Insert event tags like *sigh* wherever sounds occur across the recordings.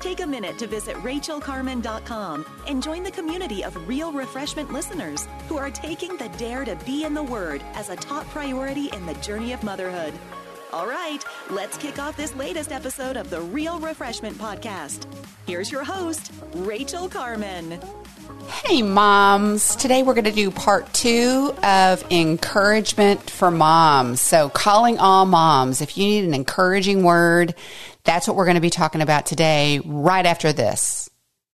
Take a minute to visit rachelcarman.com and join the community of real refreshment listeners who are taking the dare to be in the Word as a top priority in the journey of motherhood. All right, let's kick off this latest episode of the Real Refreshment Podcast. Here's your host, Rachel Carman. Hey, moms. Today we're going to do part two of encouragement for moms. So, calling all moms. If you need an encouraging word, that's what we're going to be talking about today, right after this.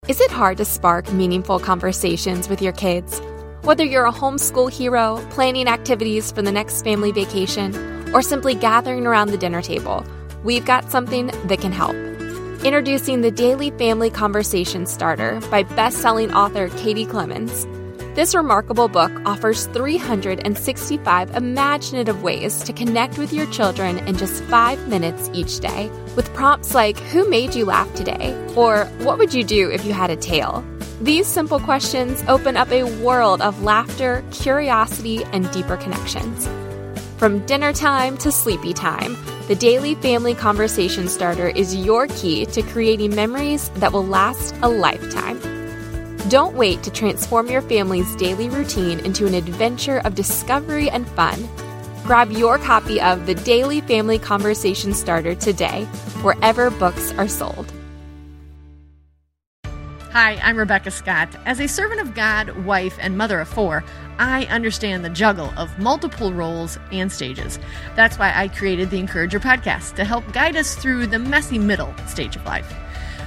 Is it hard to spark meaningful conversations with your kids? Whether you're a homeschool hero, planning activities for the next family vacation, or simply gathering around the dinner table, we've got something that can help. Introducing the Daily Family Conversation Starter by best-selling author Katie Clemons. This remarkable book offers 365 imaginative ways to connect with your children in just 5 minutes each day, with prompts like who made you laugh today or what would you do if you had a tail? These simple questions open up a world of laughter, curiosity, and deeper connections. From dinner time to sleepy time, the Daily Family Conversation Starter is your key to creating memories that will last a lifetime. Don't wait to transform your family's daily routine into an adventure of discovery and fun. Grab your copy of the Daily Family Conversation Starter today, wherever books are sold. Hi, I'm Rebecca Scott. As a servant of God, wife, and mother of four, I understand the juggle of multiple roles and stages. That's why I created the Encourager podcast to help guide us through the messy middle stage of life.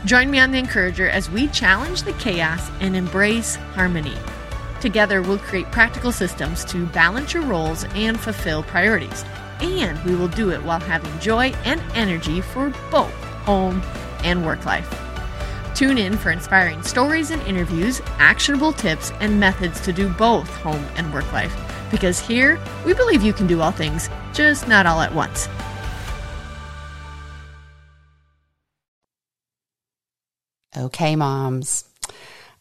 Join me on the Encourager as we challenge the chaos and embrace harmony. Together, we'll create practical systems to balance your roles and fulfill priorities. And we will do it while having joy and energy for both home and work life. Tune in for inspiring stories and interviews, actionable tips, and methods to do both home and work life. Because here, we believe you can do all things, just not all at once. Okay, moms.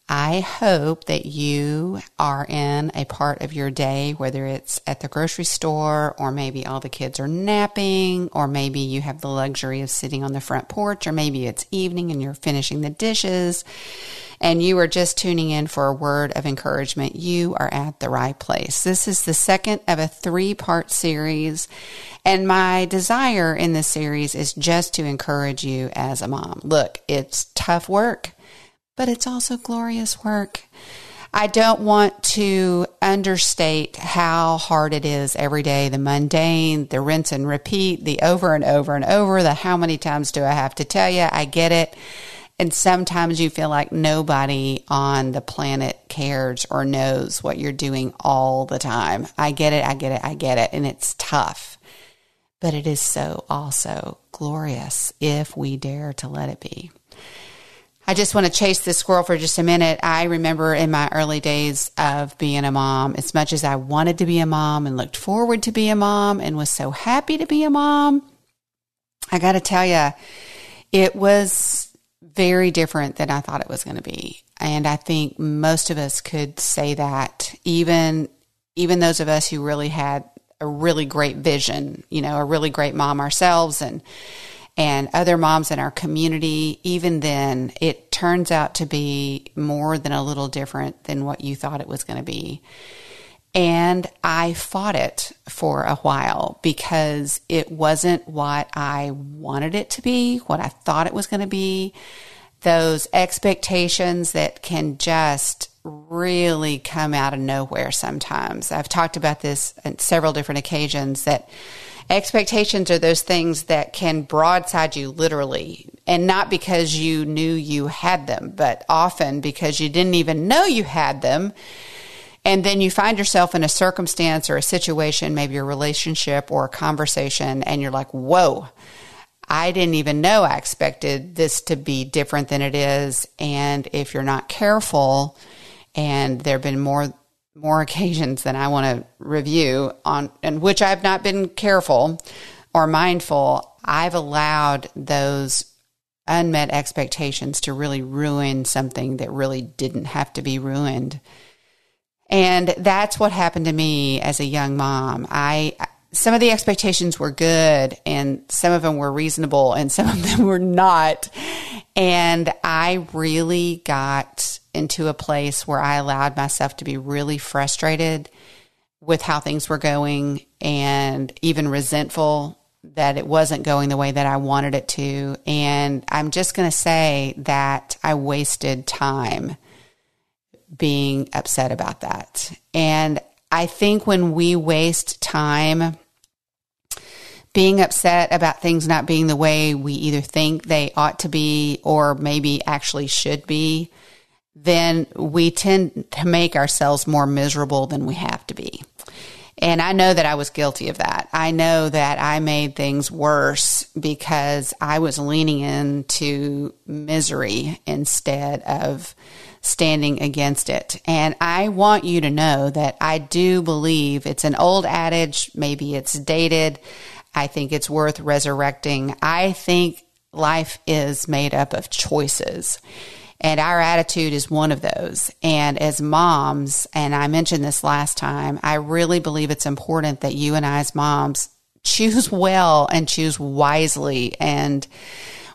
I hope that you are in a part of your day, whether it's at the grocery store or maybe all the kids are napping, or maybe you have the luxury of sitting on the front porch, or maybe it's evening and you're finishing the dishes and you are just tuning in for a word of encouragement. You are at the right place. This is the second of a three part series. And my desire in this series is just to encourage you as a mom. Look, it's tough work but it's also glorious work. I don't want to understate how hard it is every day the mundane, the rinse and repeat, the over and over and over, the how many times do I have to tell you? I get it. And sometimes you feel like nobody on the planet cares or knows what you're doing all the time. I get it. I get it. I get it. And it's tough. But it is so also glorious if we dare to let it be. I just want to chase this squirrel for just a minute. I remember in my early days of being a mom, as much as I wanted to be a mom and looked forward to be a mom and was so happy to be a mom, I got to tell you, it was very different than I thought it was going to be. And I think most of us could say that, even even those of us who really had a really great vision, you know, a really great mom ourselves and and other moms in our community, even then, it turns out to be more than a little different than what you thought it was going to be. And I fought it for a while because it wasn't what I wanted it to be, what I thought it was going to be. Those expectations that can just really come out of nowhere sometimes. I've talked about this on several different occasions that Expectations are those things that can broadside you literally, and not because you knew you had them, but often because you didn't even know you had them. And then you find yourself in a circumstance or a situation, maybe a relationship or a conversation, and you're like, whoa, I didn't even know I expected this to be different than it is. And if you're not careful, and there have been more more occasions than I want to review on, and which I've not been careful or mindful. I've allowed those unmet expectations to really ruin something that really didn't have to be ruined. And that's what happened to me as a young mom. I some of the expectations were good and some of them were reasonable and some of them were not. And I really got into a place where I allowed myself to be really frustrated with how things were going and even resentful that it wasn't going the way that I wanted it to. And I'm just going to say that I wasted time being upset about that. And I think when we waste time being upset about things not being the way we either think they ought to be or maybe actually should be, then we tend to make ourselves more miserable than we have to be. And I know that I was guilty of that. I know that I made things worse because I was leaning into misery instead of standing against it. And I want you to know that I do believe it's an old adage, maybe it's dated. I think it's worth resurrecting. I think life is made up of choices. And our attitude is one of those. And as moms, and I mentioned this last time, I really believe it's important that you and I, as moms, choose well and choose wisely. And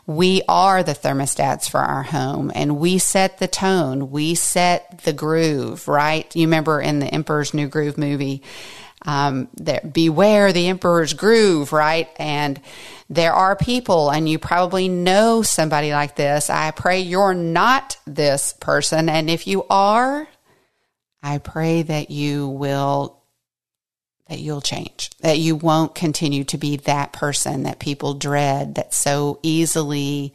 we are the thermostats for our home and we set the tone. We set the groove, right? You remember in the Emperor's New Groove movie, um, beware the emperor's groove, right? And there are people, and you probably know somebody like this. I pray you're not this person. And if you are, I pray that you will that you'll change, that you won't continue to be that person that people dread, that's so easily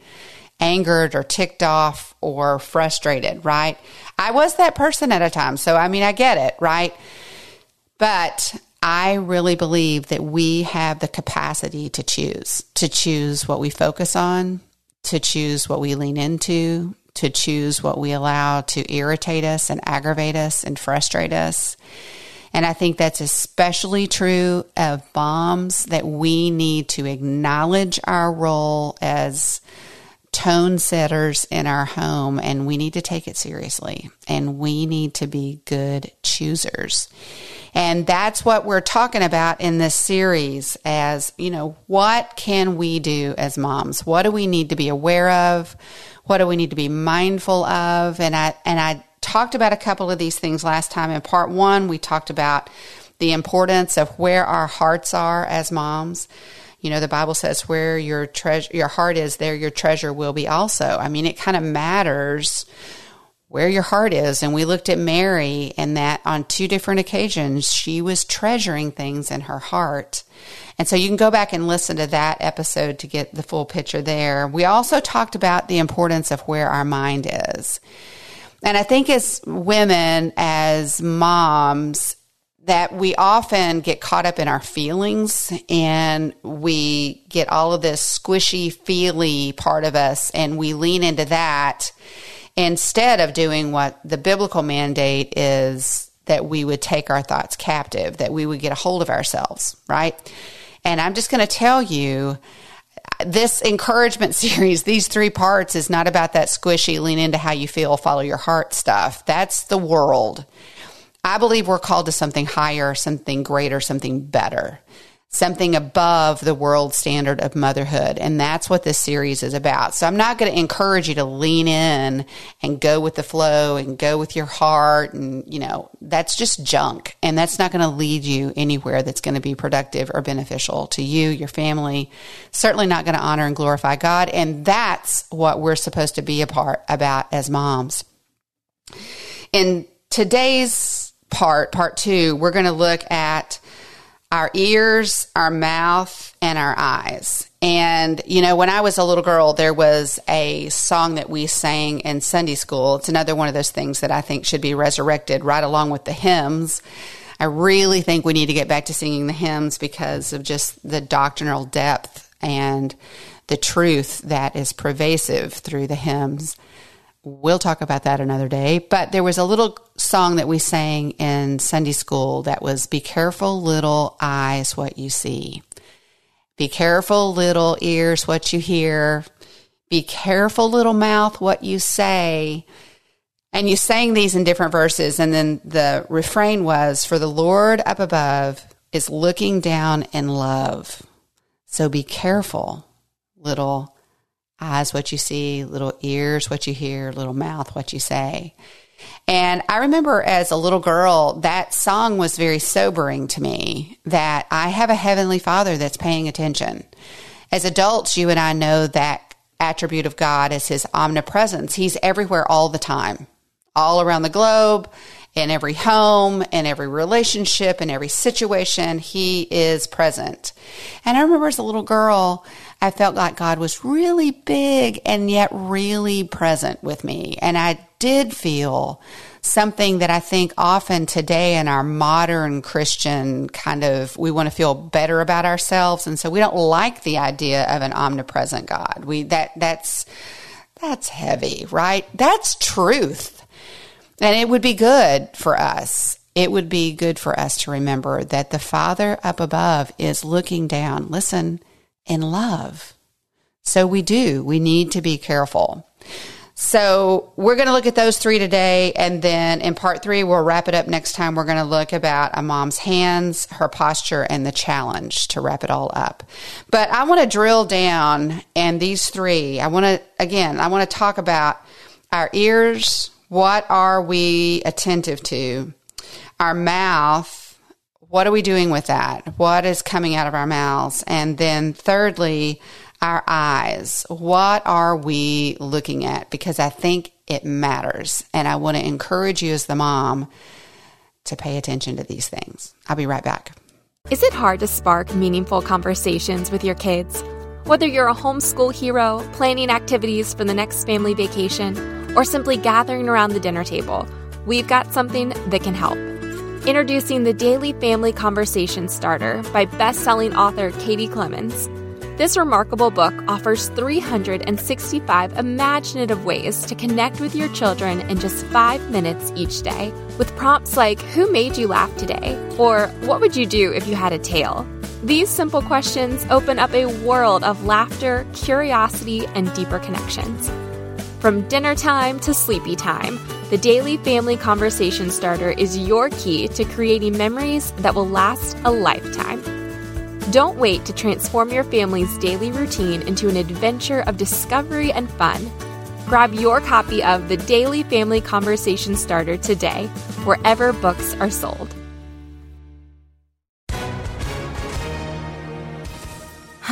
angered or ticked off or frustrated, right? I was that person at a time. So, I mean, I get it, right? But I really believe that we have the capacity to choose, to choose what we focus on, to choose what we lean into, to choose what we allow to irritate us and aggravate us and frustrate us. And I think that's especially true of moms that we need to acknowledge our role as tone setters in our home and we need to take it seriously and we need to be good choosers. And that's what we're talking about in this series as, you know, what can we do as moms? What do we need to be aware of? What do we need to be mindful of? And I, and I talked about a couple of these things last time. In part one, we talked about the importance of where our hearts are as moms. You know, the Bible says where your treasure, your heart is, there your treasure will be also. I mean, it kind of matters where your heart is. And we looked at Mary and that on two different occasions, she was treasuring things in her heart. And so you can go back and listen to that episode to get the full picture there. We also talked about the importance of where our mind is. And I think as women, as moms, that we often get caught up in our feelings and we get all of this squishy, feely part of us and we lean into that instead of doing what the biblical mandate is that we would take our thoughts captive, that we would get a hold of ourselves, right? And I'm just going to tell you this encouragement *laughs* series, these three parts, is not about that squishy, lean into how you feel, follow your heart stuff. That's the world. I believe we're called to something higher, something greater, something better something above the world standard of motherhood. And that's what this series is about. So I'm not going to encourage you to lean in and go with the flow and go with your heart. And, you know, that's just junk. And that's not going to lead you anywhere that's going to be productive or beneficial to you, your family. Certainly not going to honor and glorify God. And that's what we're supposed to be a part about as moms. In today's part, part two, we're going to look at our ears, our mouth, and our eyes. And, you know, when I was a little girl, there was a song that we sang in Sunday school. It's another one of those things that I think should be resurrected right along with the hymns. I really think we need to get back to singing the hymns because of just the doctrinal depth and the truth that is pervasive through the hymns. We'll talk about that another day. But there was a little song that we sang in Sunday school that was Be careful, little eyes, what you see. Be careful, little ears, what you hear. Be careful, little mouth, what you say. And you sang these in different verses. And then the refrain was, For the Lord up above is looking down in love. So be careful, little eyes, what you see, little ears, what you hear, little mouth, what you say. And I remember as a little girl, that song was very sobering to me that I have a heavenly father that's paying attention. As adults, you and I know that attribute of God is his omnipresence. He's everywhere all the time, all around the globe, in every home, in every relationship, in every situation. He is present. And I remember as a little girl, I felt like God was really big and yet really present with me. And I did feel something that I think often today in our modern Christian kind of, we want to feel better about ourselves. And so we don't like the idea of an omnipresent God. We, that, that's, that's heavy, right? That's truth. And it would be good for us. It would be good for us to remember that the Father up above is looking down. Listen, in love. So we do. We need to be careful. So we're going to look at those three today. And then in part three, we'll wrap it up next time. We're going to look about a mom's hands, her posture, and the challenge to wrap it all up. But I want to drill down and these three, I want to, again, I want to talk about our ears. What are we attentive to? Our mouth what are we doing with that? What is coming out of our mouths? And then thirdly, our eyes. What are we looking at? Because I think it matters. And I want to encourage you as the mom to pay attention to these things. I'll be right back. Is it hard to spark meaningful conversations with your kids? Whether you're a homeschool hero, planning activities for the next family vacation, or simply gathering around the dinner table, we've got something that can help. Introducing the Daily Family Conversation Starter by best-selling author Katie Clemons. This remarkable book offers 365 imaginative ways to connect with your children in just five minutes each day, with prompts like Who made you laugh today? or What would you do if you had a tail? These simple questions open up a world of laughter, curiosity, and deeper connections. From dinner time to sleepy time, the Daily Family Conversation Starter is your key to creating memories that will last a lifetime. Don't wait to transform your family's daily routine into an adventure of discovery and fun. Grab your copy of the Daily Family Conversation Starter today, wherever books are sold.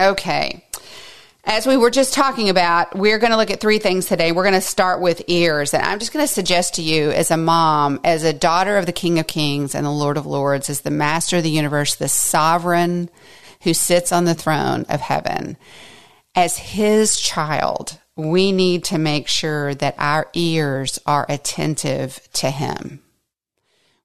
Okay. As we were just talking about, we're going to look at three things today. We're going to start with ears. And I'm just going to suggest to you, as a mom, as a daughter of the King of Kings and the Lord of Lords, as the master of the universe, the sovereign who sits on the throne of heaven, as his child, we need to make sure that our ears are attentive to him.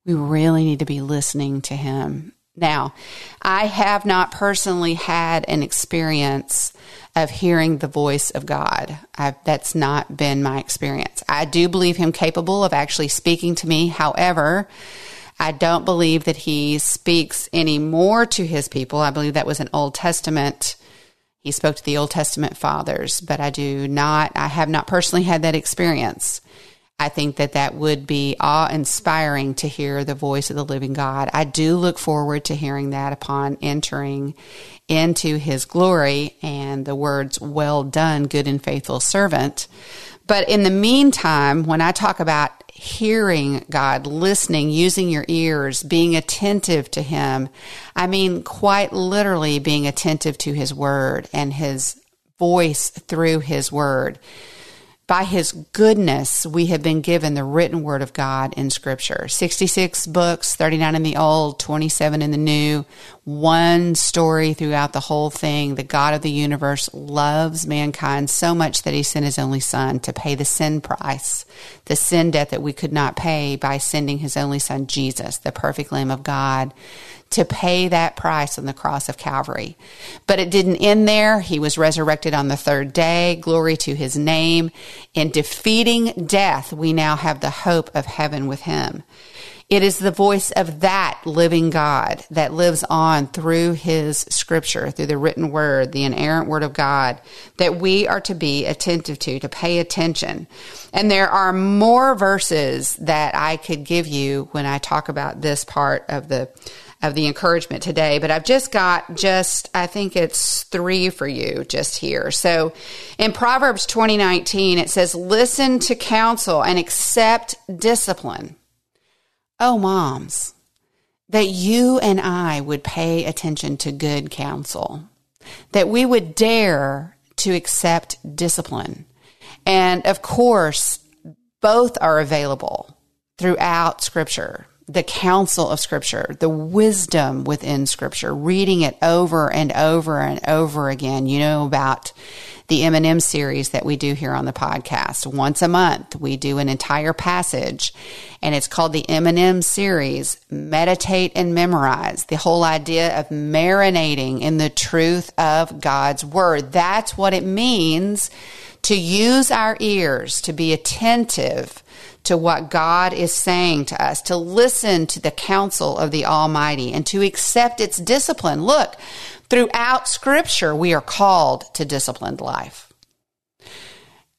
We really need to be listening to him now, I have not personally had an experience of hearing the voice of God. I've, that's not been my experience. I do believe him capable of actually speaking to me. However, I don't believe that he speaks any more to his people. I believe that was an Old Testament. He spoke to the Old Testament fathers, but I do not, I have not personally had that experience. I think that that would be awe inspiring to hear the voice of the living God. I do look forward to hearing that upon entering into his glory and the words, well done, good and faithful servant. But in the meantime, when I talk about hearing God, listening, using your ears, being attentive to Him, I mean quite literally being attentive to His Word and His voice through His Word by his goodness, we have been given the written word of God in scripture. 66 books, 39 in the old, 27 in the new, one story throughout the whole thing. The God of the universe loves mankind so much that he sent his only son to pay the sin price, the sin debt that we could not pay by sending his only son, Jesus, the perfect lamb of God to pay that price on the cross of Calvary. But it didn't end there. He was resurrected on the third day. Glory to his name. In defeating death, we now have the hope of heaven with him. It is the voice of that living God that lives on through his scripture, through the written word, the inerrant word of God, that we are to be attentive to, to pay attention. And there are more verses that I could give you when I talk about this part of the of the encouragement today, but I've just got just, I think it's three for you just here. So in Proverbs 2019, it says, listen to counsel and accept discipline. Oh, moms, that you and I would pay attention to good counsel, that we would dare to accept discipline. And of course, both are available throughout scripture the counsel of Scripture, the wisdom within Scripture, reading it over and over and over again. You know about the M&M series that we do here on the podcast. Once a month, we do an entire passage, and it's called the M&M series, Meditate and Memorize. The whole idea of marinating in the truth of God's Word. That's what it means to use our ears, to be attentive to what God is saying to us, to listen to the counsel of the Almighty, and to accept its discipline. Look, throughout Scripture, we are called to disciplined life.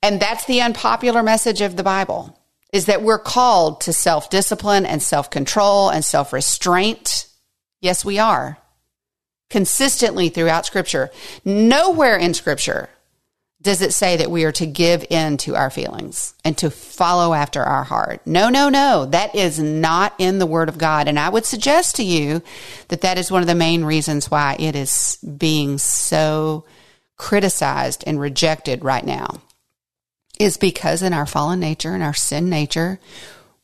And that's the unpopular message of the Bible is that we're called to self discipline and self control and self restraint. Yes, we are. Consistently throughout Scripture. Nowhere in Scripture does it say that we are to give in to our feelings and to follow after our heart? No, no, no. That is not in the Word of God. And I would suggest to you that that is one of the main reasons why it is being so criticized and rejected right now, is because in our fallen nature and our sin nature,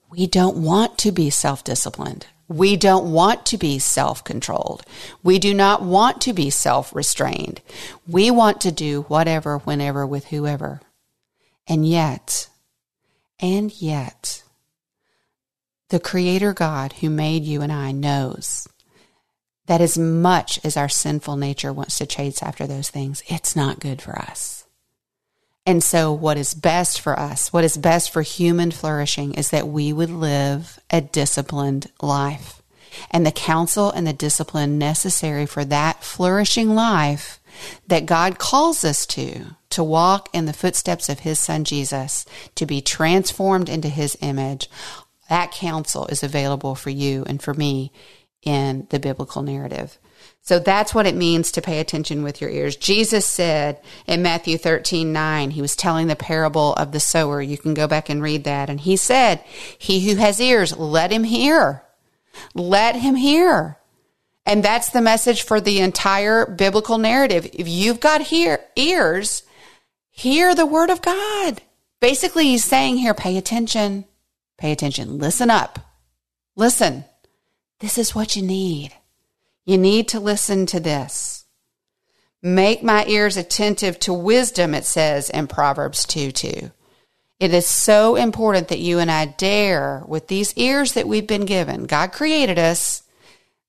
we don't want to be self disciplined. We don't want to be self controlled. We do not want to be self restrained. We want to do whatever, whenever, with whoever. And yet, and yet, the Creator God who made you and I knows that as much as our sinful nature wants to chase after those things, it's not good for us. And so, what is best for us, what is best for human flourishing, is that we would live a disciplined life. And the counsel and the discipline necessary for that flourishing life that God calls us to, to walk in the footsteps of His Son Jesus, to be transformed into His image, that counsel is available for you and for me in the biblical narrative. So that's what it means to pay attention with your ears. Jesus said in Matthew 13, 9, he was telling the parable of the sower. You can go back and read that. And he said, He who has ears, let him hear. Let him hear. And that's the message for the entire biblical narrative. If you've got hear, ears, hear the word of God. Basically, he's saying here, pay attention, pay attention, listen up, listen. This is what you need. You need to listen to this. Make my ears attentive to wisdom, it says in Proverbs 2 2. It is so important that you and I dare, with these ears that we've been given, God created us,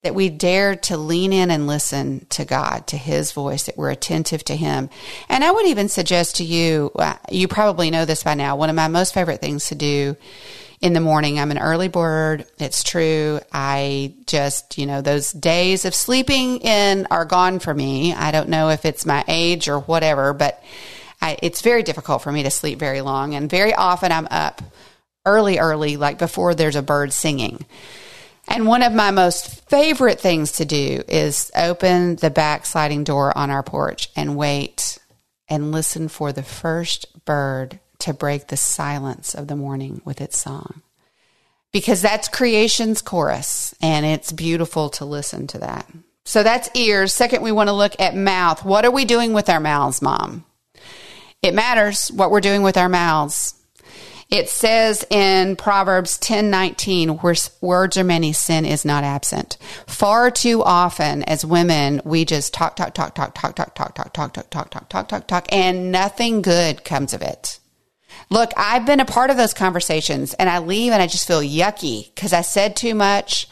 that we dare to lean in and listen to God, to His voice, that we're attentive to Him. And I would even suggest to you, uh, you probably know this by now, one of my most favorite things to do in the morning. I'm an early bird. It's true. I just, you know, those days of sleeping in are gone for me. I don't know if it's my age or whatever, but I, it's very difficult for me to sleep very long. And very often I'm up early, early, like before there's a bird singing. And one of my most favorite things to do is open the back sliding door on our porch and wait and listen for the first bird to break the silence of the morning with its song. Because that's creation's chorus, and it's beautiful to listen to that. So that's ears. Second, we want to look at mouth. What are we doing with our mouths, mom? It matters what we're doing with our mouths. It says in Proverbs 10:19, where words are many, sin is not absent. Far too often as women, we just talk, talk, talk, talk, talk, talk, talk, talk, talk, talk, talk, talk, talk, talk, talk, and nothing good comes of it. Look, I've been a part of those conversations and I leave and I just feel yucky because I said too much.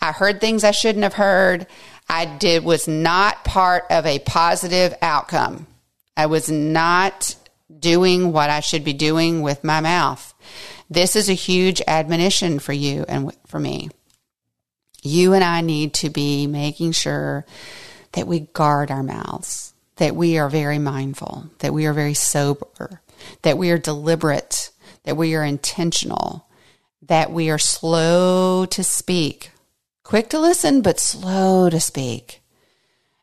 I heard things I shouldn't have heard. I did was not part of a positive outcome. I was not doing what I should be doing with my mouth. This is a huge admonition for you and for me. You and I need to be making sure that we guard our mouths, that we are very mindful, that we are very sober, that we are deliberate, that we are intentional, that we are slow to speak, quick to listen, but slow to speak.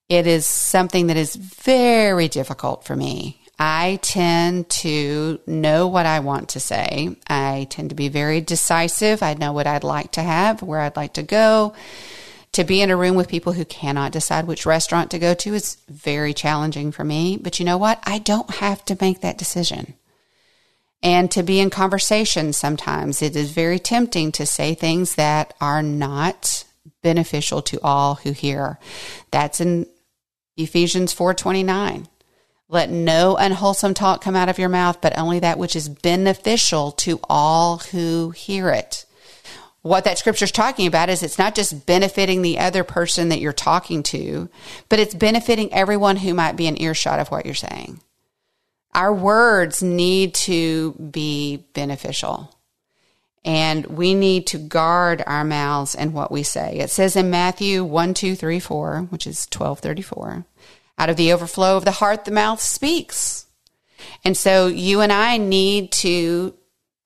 It is something that is very difficult for me I tend to know what I want to say. I tend to be very decisive. I know what I'd like to have, where I'd like to go. To be in a room with people who cannot decide which restaurant to go to is very challenging for me. But you know what? I don't have to make that decision. And to be in conversation sometimes, it is very tempting to say things that are not beneficial to all who hear. That's in Ephesians 4:29. Let no unwholesome talk come out of your mouth, but only that which is beneficial to all who hear it. What that scripture is talking about is it's not just benefiting the other person that you're talking to, but it's benefiting everyone who might be an earshot of what you're saying. Our words need to be beneficial. And we need to guard our mouths and what we say. It says in Matthew 1, 2, 3, 4, which is 1234, out of the overflow of the heart, the mouth speaks. And so you and I need to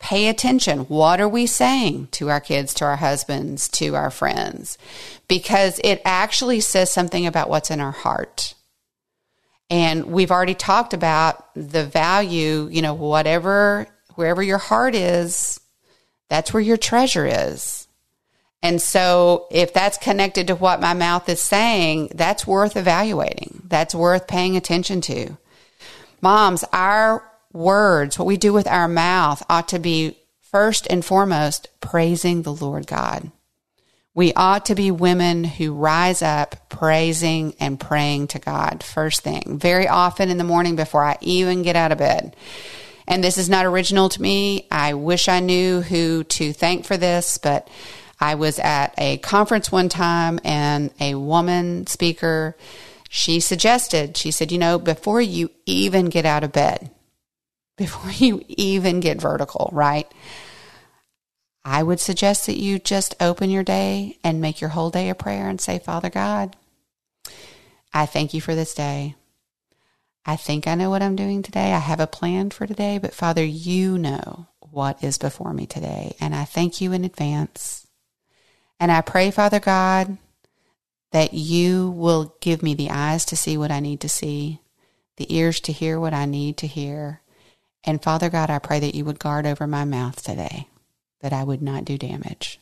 pay attention. What are we saying to our kids, to our husbands, to our friends? Because it actually says something about what's in our heart. And we've already talked about the value, you know, whatever, wherever your heart is, that's where your treasure is. And so if that's connected to what my mouth is saying, that's worth evaluating. That's worth paying attention to. Moms, our words, what we do with our mouth ought to be first and foremost praising the Lord God. We ought to be women who rise up praising and praying to God first thing, very often in the morning before I even get out of bed. And this is not original to me. I wish I knew who to thank for this, but I was at a conference one time and a woman speaker, she suggested, she said, you know, before you even get out of bed, before *laughs* you even get vertical, right? I would suggest that you just open your day and make your whole day a prayer and say, Father God, I thank you for this day. I think I know what I'm doing today. I have a plan for today, but Father, you know what is before me today. And I thank you in advance and I pray, Father God, that you will give me the eyes to see what I need to see, the ears to hear what I need to hear. And Father God, I pray that you would guard over my mouth today, that I would not do damage.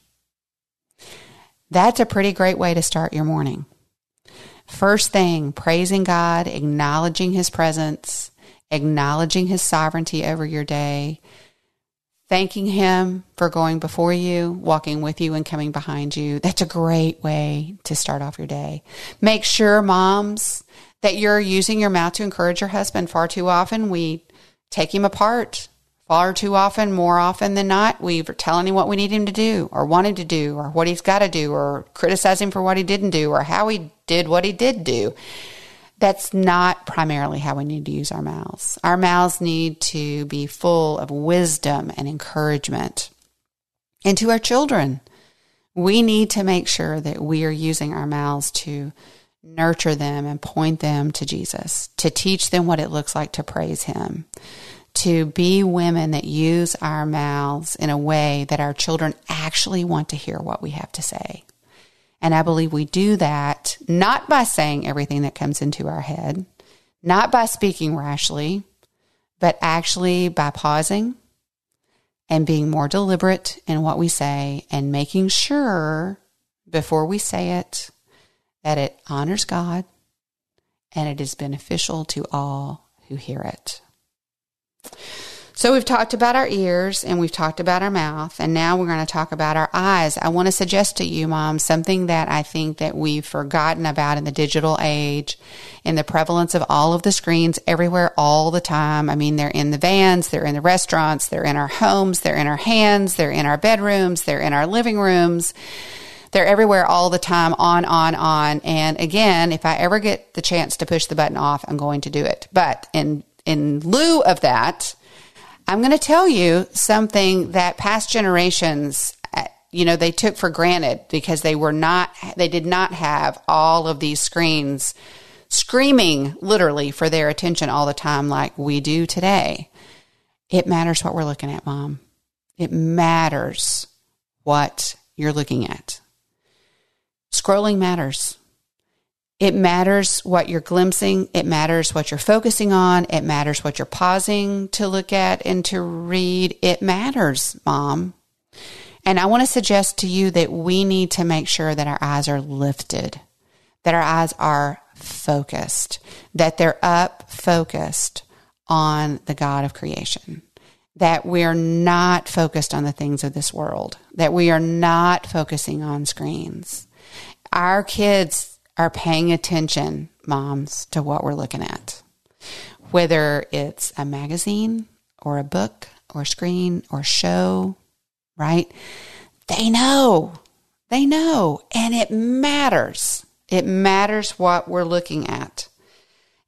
That's a pretty great way to start your morning. First thing, praising God, acknowledging his presence, acknowledging his sovereignty over your day, thanking Him for going before you, walking with you, and coming behind you. That's a great way to start off your day. Make sure, moms, that you're using your mouth to encourage your husband. Far too often, we take him apart. Far too often, more often than not, we're telling him what we need him to do, or want him to do, or what he's got to do, or criticize him for what he didn't do, or how he did what he did do that's not primarily how we need to use our mouths. Our mouths need to be full of wisdom and encouragement. And to our children, we need to make sure that we are using our mouths to nurture them and point them to Jesus, to teach them what it looks like to praise Him, to be women that use our mouths in a way that our children actually want to hear what we have to say. And I believe we do that not by saying everything that comes into our head, not by speaking rashly, but actually by pausing and being more deliberate in what we say and making sure before we say it that it honors God and it is beneficial to all who hear it. So we've talked about our ears and we've talked about our mouth and now we're going to talk about our eyes. I want to suggest to you, mom, something that I think that we've forgotten about in the digital age, in the prevalence of all of the screens everywhere all the time. I mean, they're in the vans, they're in the restaurants, they're in our homes, they're in our hands, they're in our bedrooms, they're in our living rooms. They're everywhere all the time, on, on, on. And again, if I ever get the chance to push the button off, I'm going to do it. But in, in lieu of that, I'm going to tell you something that past generations, uh, you know, they took for granted because they were not, they did not have all of these screens screaming literally for their attention all the time like we do today. It matters what we're looking at, mom. It matters what you're looking at. Scrolling matters. It matters what you're glimpsing. It matters what you're focusing on. It matters what you're pausing to look at and to read. It matters, mom. And I want to suggest to you that we need to make sure that our eyes are lifted, that our eyes are focused, that they're up focused on the God of creation, that we're not focused on the things of this world, that we are not focusing on screens. Our kids are paying attention, moms, to what we're looking at. Whether it's a magazine or a book or screen or show, right? They know. They know. And it matters. It matters what we're looking at.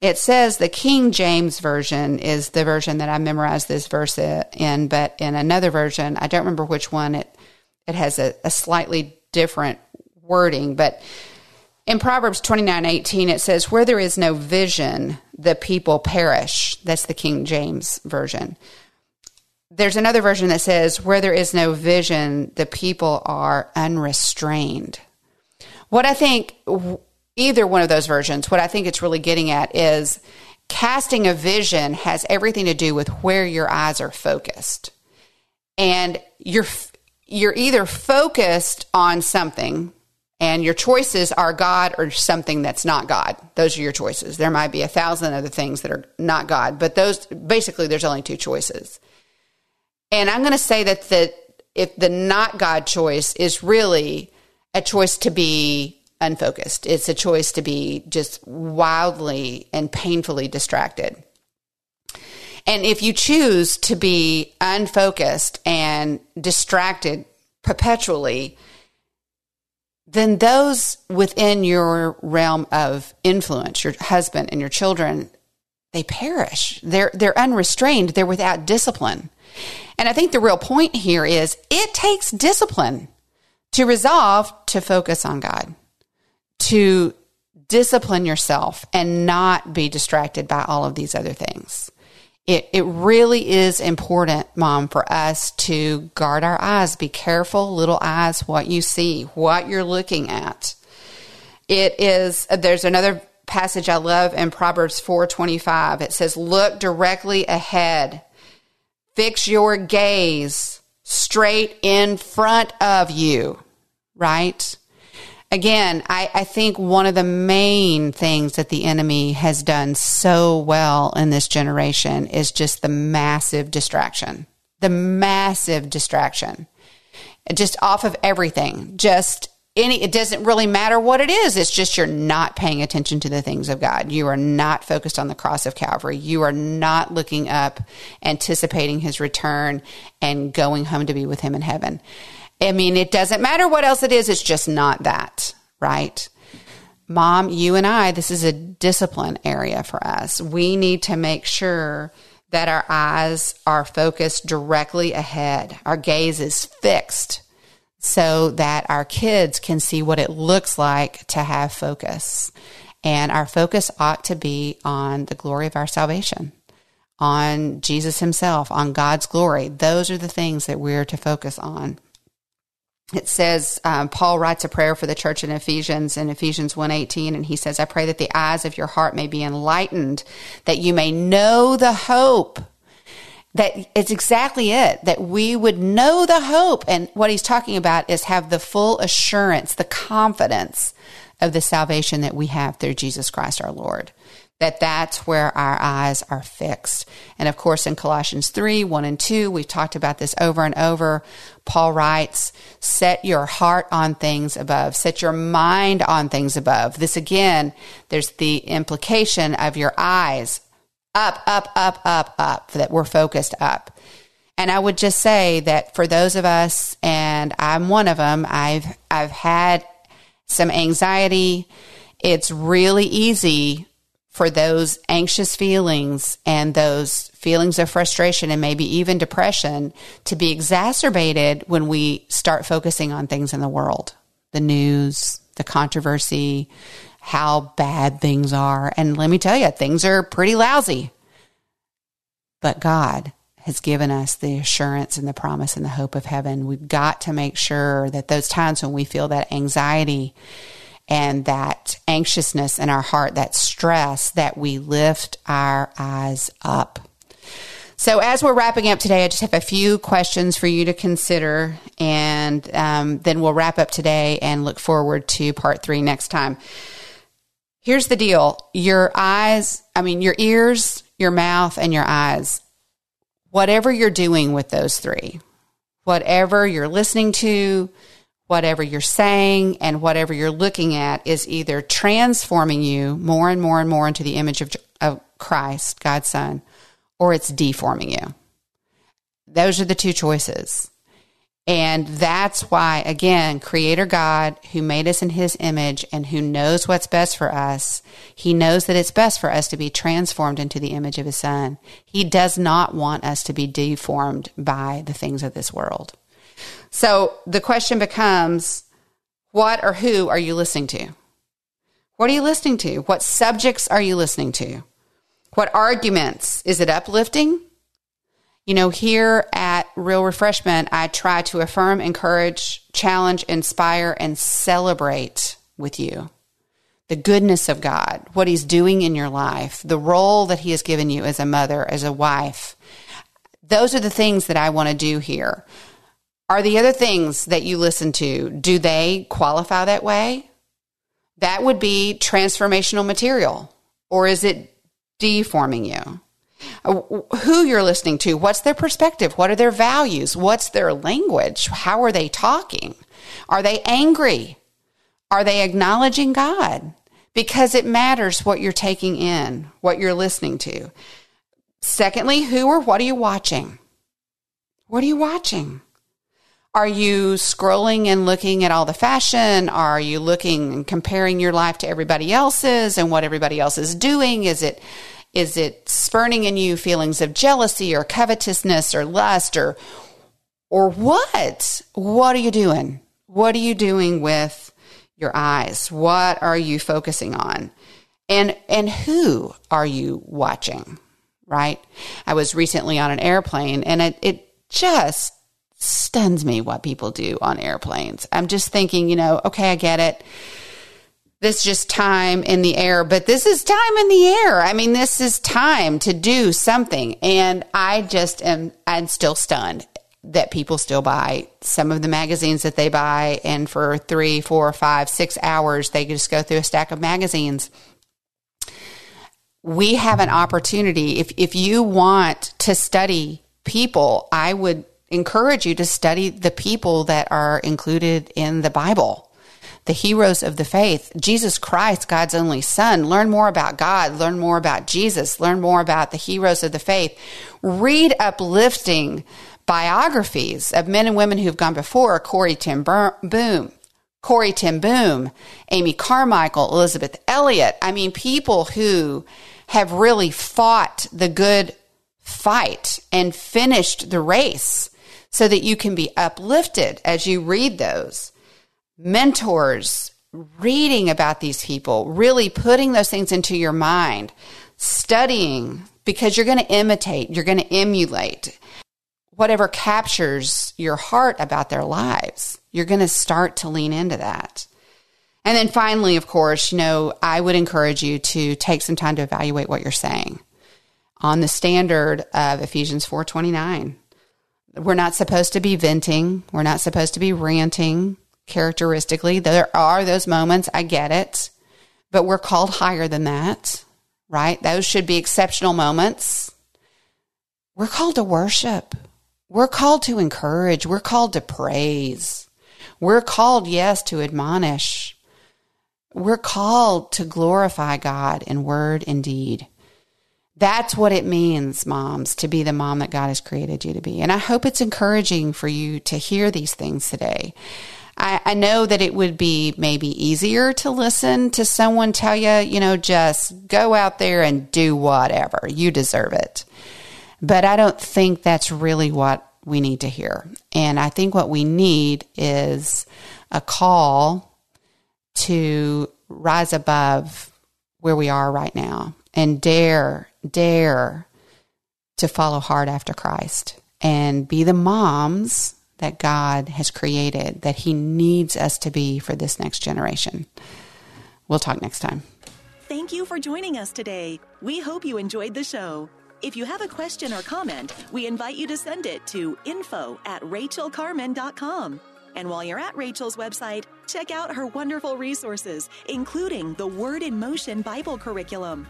It says the King James Version is the version that I memorized this verse in, but in another version, I don't remember which one, it, it has a, a slightly different wording, but in Proverbs 29 18, it says, Where there is no vision, the people perish. That's the King James Version. There's another version that says, Where there is no vision, the people are unrestrained. What I think, either one of those versions, what I think it's really getting at is casting a vision has everything to do with where your eyes are focused. And you're, you're either focused on something, and your choices are God or something that's not God. Those are your choices. There might be a thousand other things that are not God, but those basically there's only two choices. And I'm going to say that the if the not God choice is really a choice to be unfocused. It's a choice to be just wildly and painfully distracted. And if you choose to be unfocused and distracted perpetually, then those within your realm of influence, your husband and your children, they perish. They're, they're unrestrained. They're without discipline. And I think the real point here is it takes discipline to resolve to focus on God, to discipline yourself and not be distracted by all of these other things it, it really is important, mom, for us to guard our eyes. Be careful, little eyes, what you see, what you're looking at. It is, there's another passage I love in Proverbs 4:25. It says, "Look directly ahead. Fix your gaze straight in front of you." Right? Again, I, I, think one of the main things that the enemy has done so well in this generation is just the massive distraction. The massive distraction. Just off of everything. Just any, it doesn't really matter what it is. It's just you're not paying attention to the things of God. You are not focused on the cross of Calvary. You are not looking up, anticipating his return and going home to be with him in heaven. I mean, it doesn't matter what else it is, it's just not that, right? Mom, you and I, this is a discipline area for us. We need to make sure that our eyes are focused directly ahead, our gaze is fixed so that our kids can see what it looks like to have focus. And our focus ought to be on the glory of our salvation, on Jesus himself, on God's glory. Those are the things that we're to focus on. It says um, Paul writes a prayer for the church in Ephesians in Ephesians 1:18 and he says I pray that the eyes of your heart may be enlightened that you may know the hope that it's exactly it that we would know the hope. And what he's talking about is have the full assurance the confidence of the salvation that we have through Jesus Christ our Lord that that's where our eyes are fixed. And of course, in Colossians 3 1 and 2, we've talked about this over and over. Paul writes, Set your heart on things above, set your mind on things above. This again, there's the implication of your eyes up, up, up, up, up, that we're focused up. And I would just say that for those of us, and I'm one of them, I've, I've had some anxiety. It's really easy for those anxious feelings and those feelings of frustration and maybe even depression to be exacerbated when we start focusing on things in the world the news, the controversy, how bad things are. And let me tell you, things are pretty lousy. But God has given us the assurance and the promise and the hope of heaven. We've got to make sure that those times when we feel that anxiety and that anxiousness in our heart, that stress, that we lift our eyes up. So, as we're wrapping up today, I just have a few questions for you to consider, and um, then we'll wrap up today and look forward to part three next time. Here's the deal your eyes, I mean, your ears, your mouth, and your eyes, whatever you're doing with those three, whatever you're listening to, whatever you're saying and whatever you're looking at is either transforming you more and more and more into the image of, of Christ, God's Son, or it's deforming you. Those are the two choices. And that's why, again, Creator God, who made us in His image and who knows what's best for us, He knows that it's best for us to be transformed into the image of His Son. He does not want us to be deformed by the things of this world. So the question becomes what or who are you listening to? What are you listening to? What subjects are you listening to? What arguments? Is it uplifting? You know, here at Real Refreshment, I try to affirm, encourage, challenge, inspire, and celebrate with you the goodness of God, what He's doing in your life, the role that He has given you as a mother, as a wife. Those are the things that I want to do here. Are the other things that you listen to, do they qualify that way? That would be transformational material. Or is it deforming you? Uh, who you're listening to, what's their perspective? What are their values? What's their language? How are they talking? Are they angry? Are they acknowledging God? Because it matters what you're taking in, what you're listening to. Secondly, who or what are you watching? What are you watching? Are you scrolling and looking at all the fashion? Are you looking and comparing your life to everybody else's and what everybody else is doing? Is it is it spurning in you feelings of jealousy or covetousness or lust or or what? What are you doing? What are you doing with your eyes? What are you focusing on? And and who are you watching? Right? I was recently on an airplane and it, it just stuns me what people do on airplanes. I'm just thinking, you know, okay, I get it. This is just time in the air, but this is time in the air. I mean, this is time to do something. And I just am, I'm still stunned that people still buy some of the magazines that they buy. And for three, four, five, six hours, they just go through a stack of magazines. We have an opportunity. If, if you want to study people, I would encourage you to study the people that are included in the Bible, the heroes of the faith, Jesus Christ, God's only Son. Learn more about God, learn more about Jesus, learn more about the heroes of the faith. Read uplifting biographies of men and women who've gone before Corrie ten Boom. Corrie ten Boom, Amy Carmichael, Elisabeth Elliot. I mean, people who have really fought the good fight and finished the race so that you can be uplifted as you read those. Mentors, reading about these people, really putting those things into your mind, studying because you're going to imitate, you're going to emulate whatever captures your heart about their lives. You're going to start to lean into that. And then finally, of course, you know, I would encourage you to take some time to evaluate what you're saying on the standard of Ephesians 4:29. We're not supposed to be venting, we're not supposed to be ranting characteristically. There are those moments, I get it, but we're called higher than that, right? Those should be exceptional moments. We're called to worship. We're called to encourage. We're called to praise. We're called, yes, to admonish. We're called to glorify God in word and deed. That's what it means, moms, to be the mom that God has created you to be. And I hope it's encouraging for you to hear these things today. I, I, know that it would be maybe easier to listen to someone tell you, you know, just go out there and do whatever. You deserve it. But I don't think that's really what we need to hear. And I think what we need is a call to rise above where we are right now and dare, dare to follow hard after Christ and be the moms that God has created, that He needs us to be for this next generation. We'll talk next time. Thank you for joining us today. We hope you enjoyed the show. If you have a question or comment, we invite you to send it to info at rachelcarman.com. And while you're at Rachel's website, check out her wonderful resources, including the Word in Motion Bible curriculum.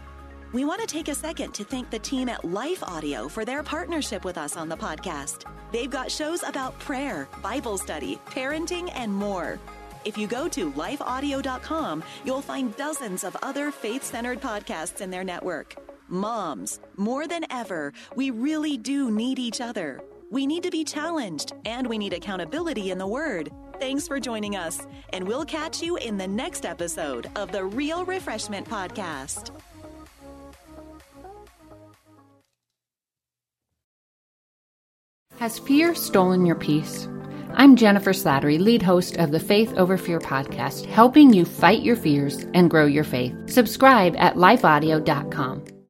We want to take a second to thank the team at Life Audio for their partnership with us on the podcast. They've got shows about prayer, Bible study, parenting, and more. If you go to lifeaudio.com, you'll find dozens of other faith centered podcasts in their network. Moms, more than ever, we really do need each other. We need to be challenged and we need accountability in the Word. Thanks for joining us, and we'll catch you in the next episode of the Real Refreshment Podcast. Has fear stolen your peace? I'm Jennifer Slattery, lead host of the Faith Over Fear podcast, helping you fight your fears and grow your faith. Subscribe at lifeaudio.com.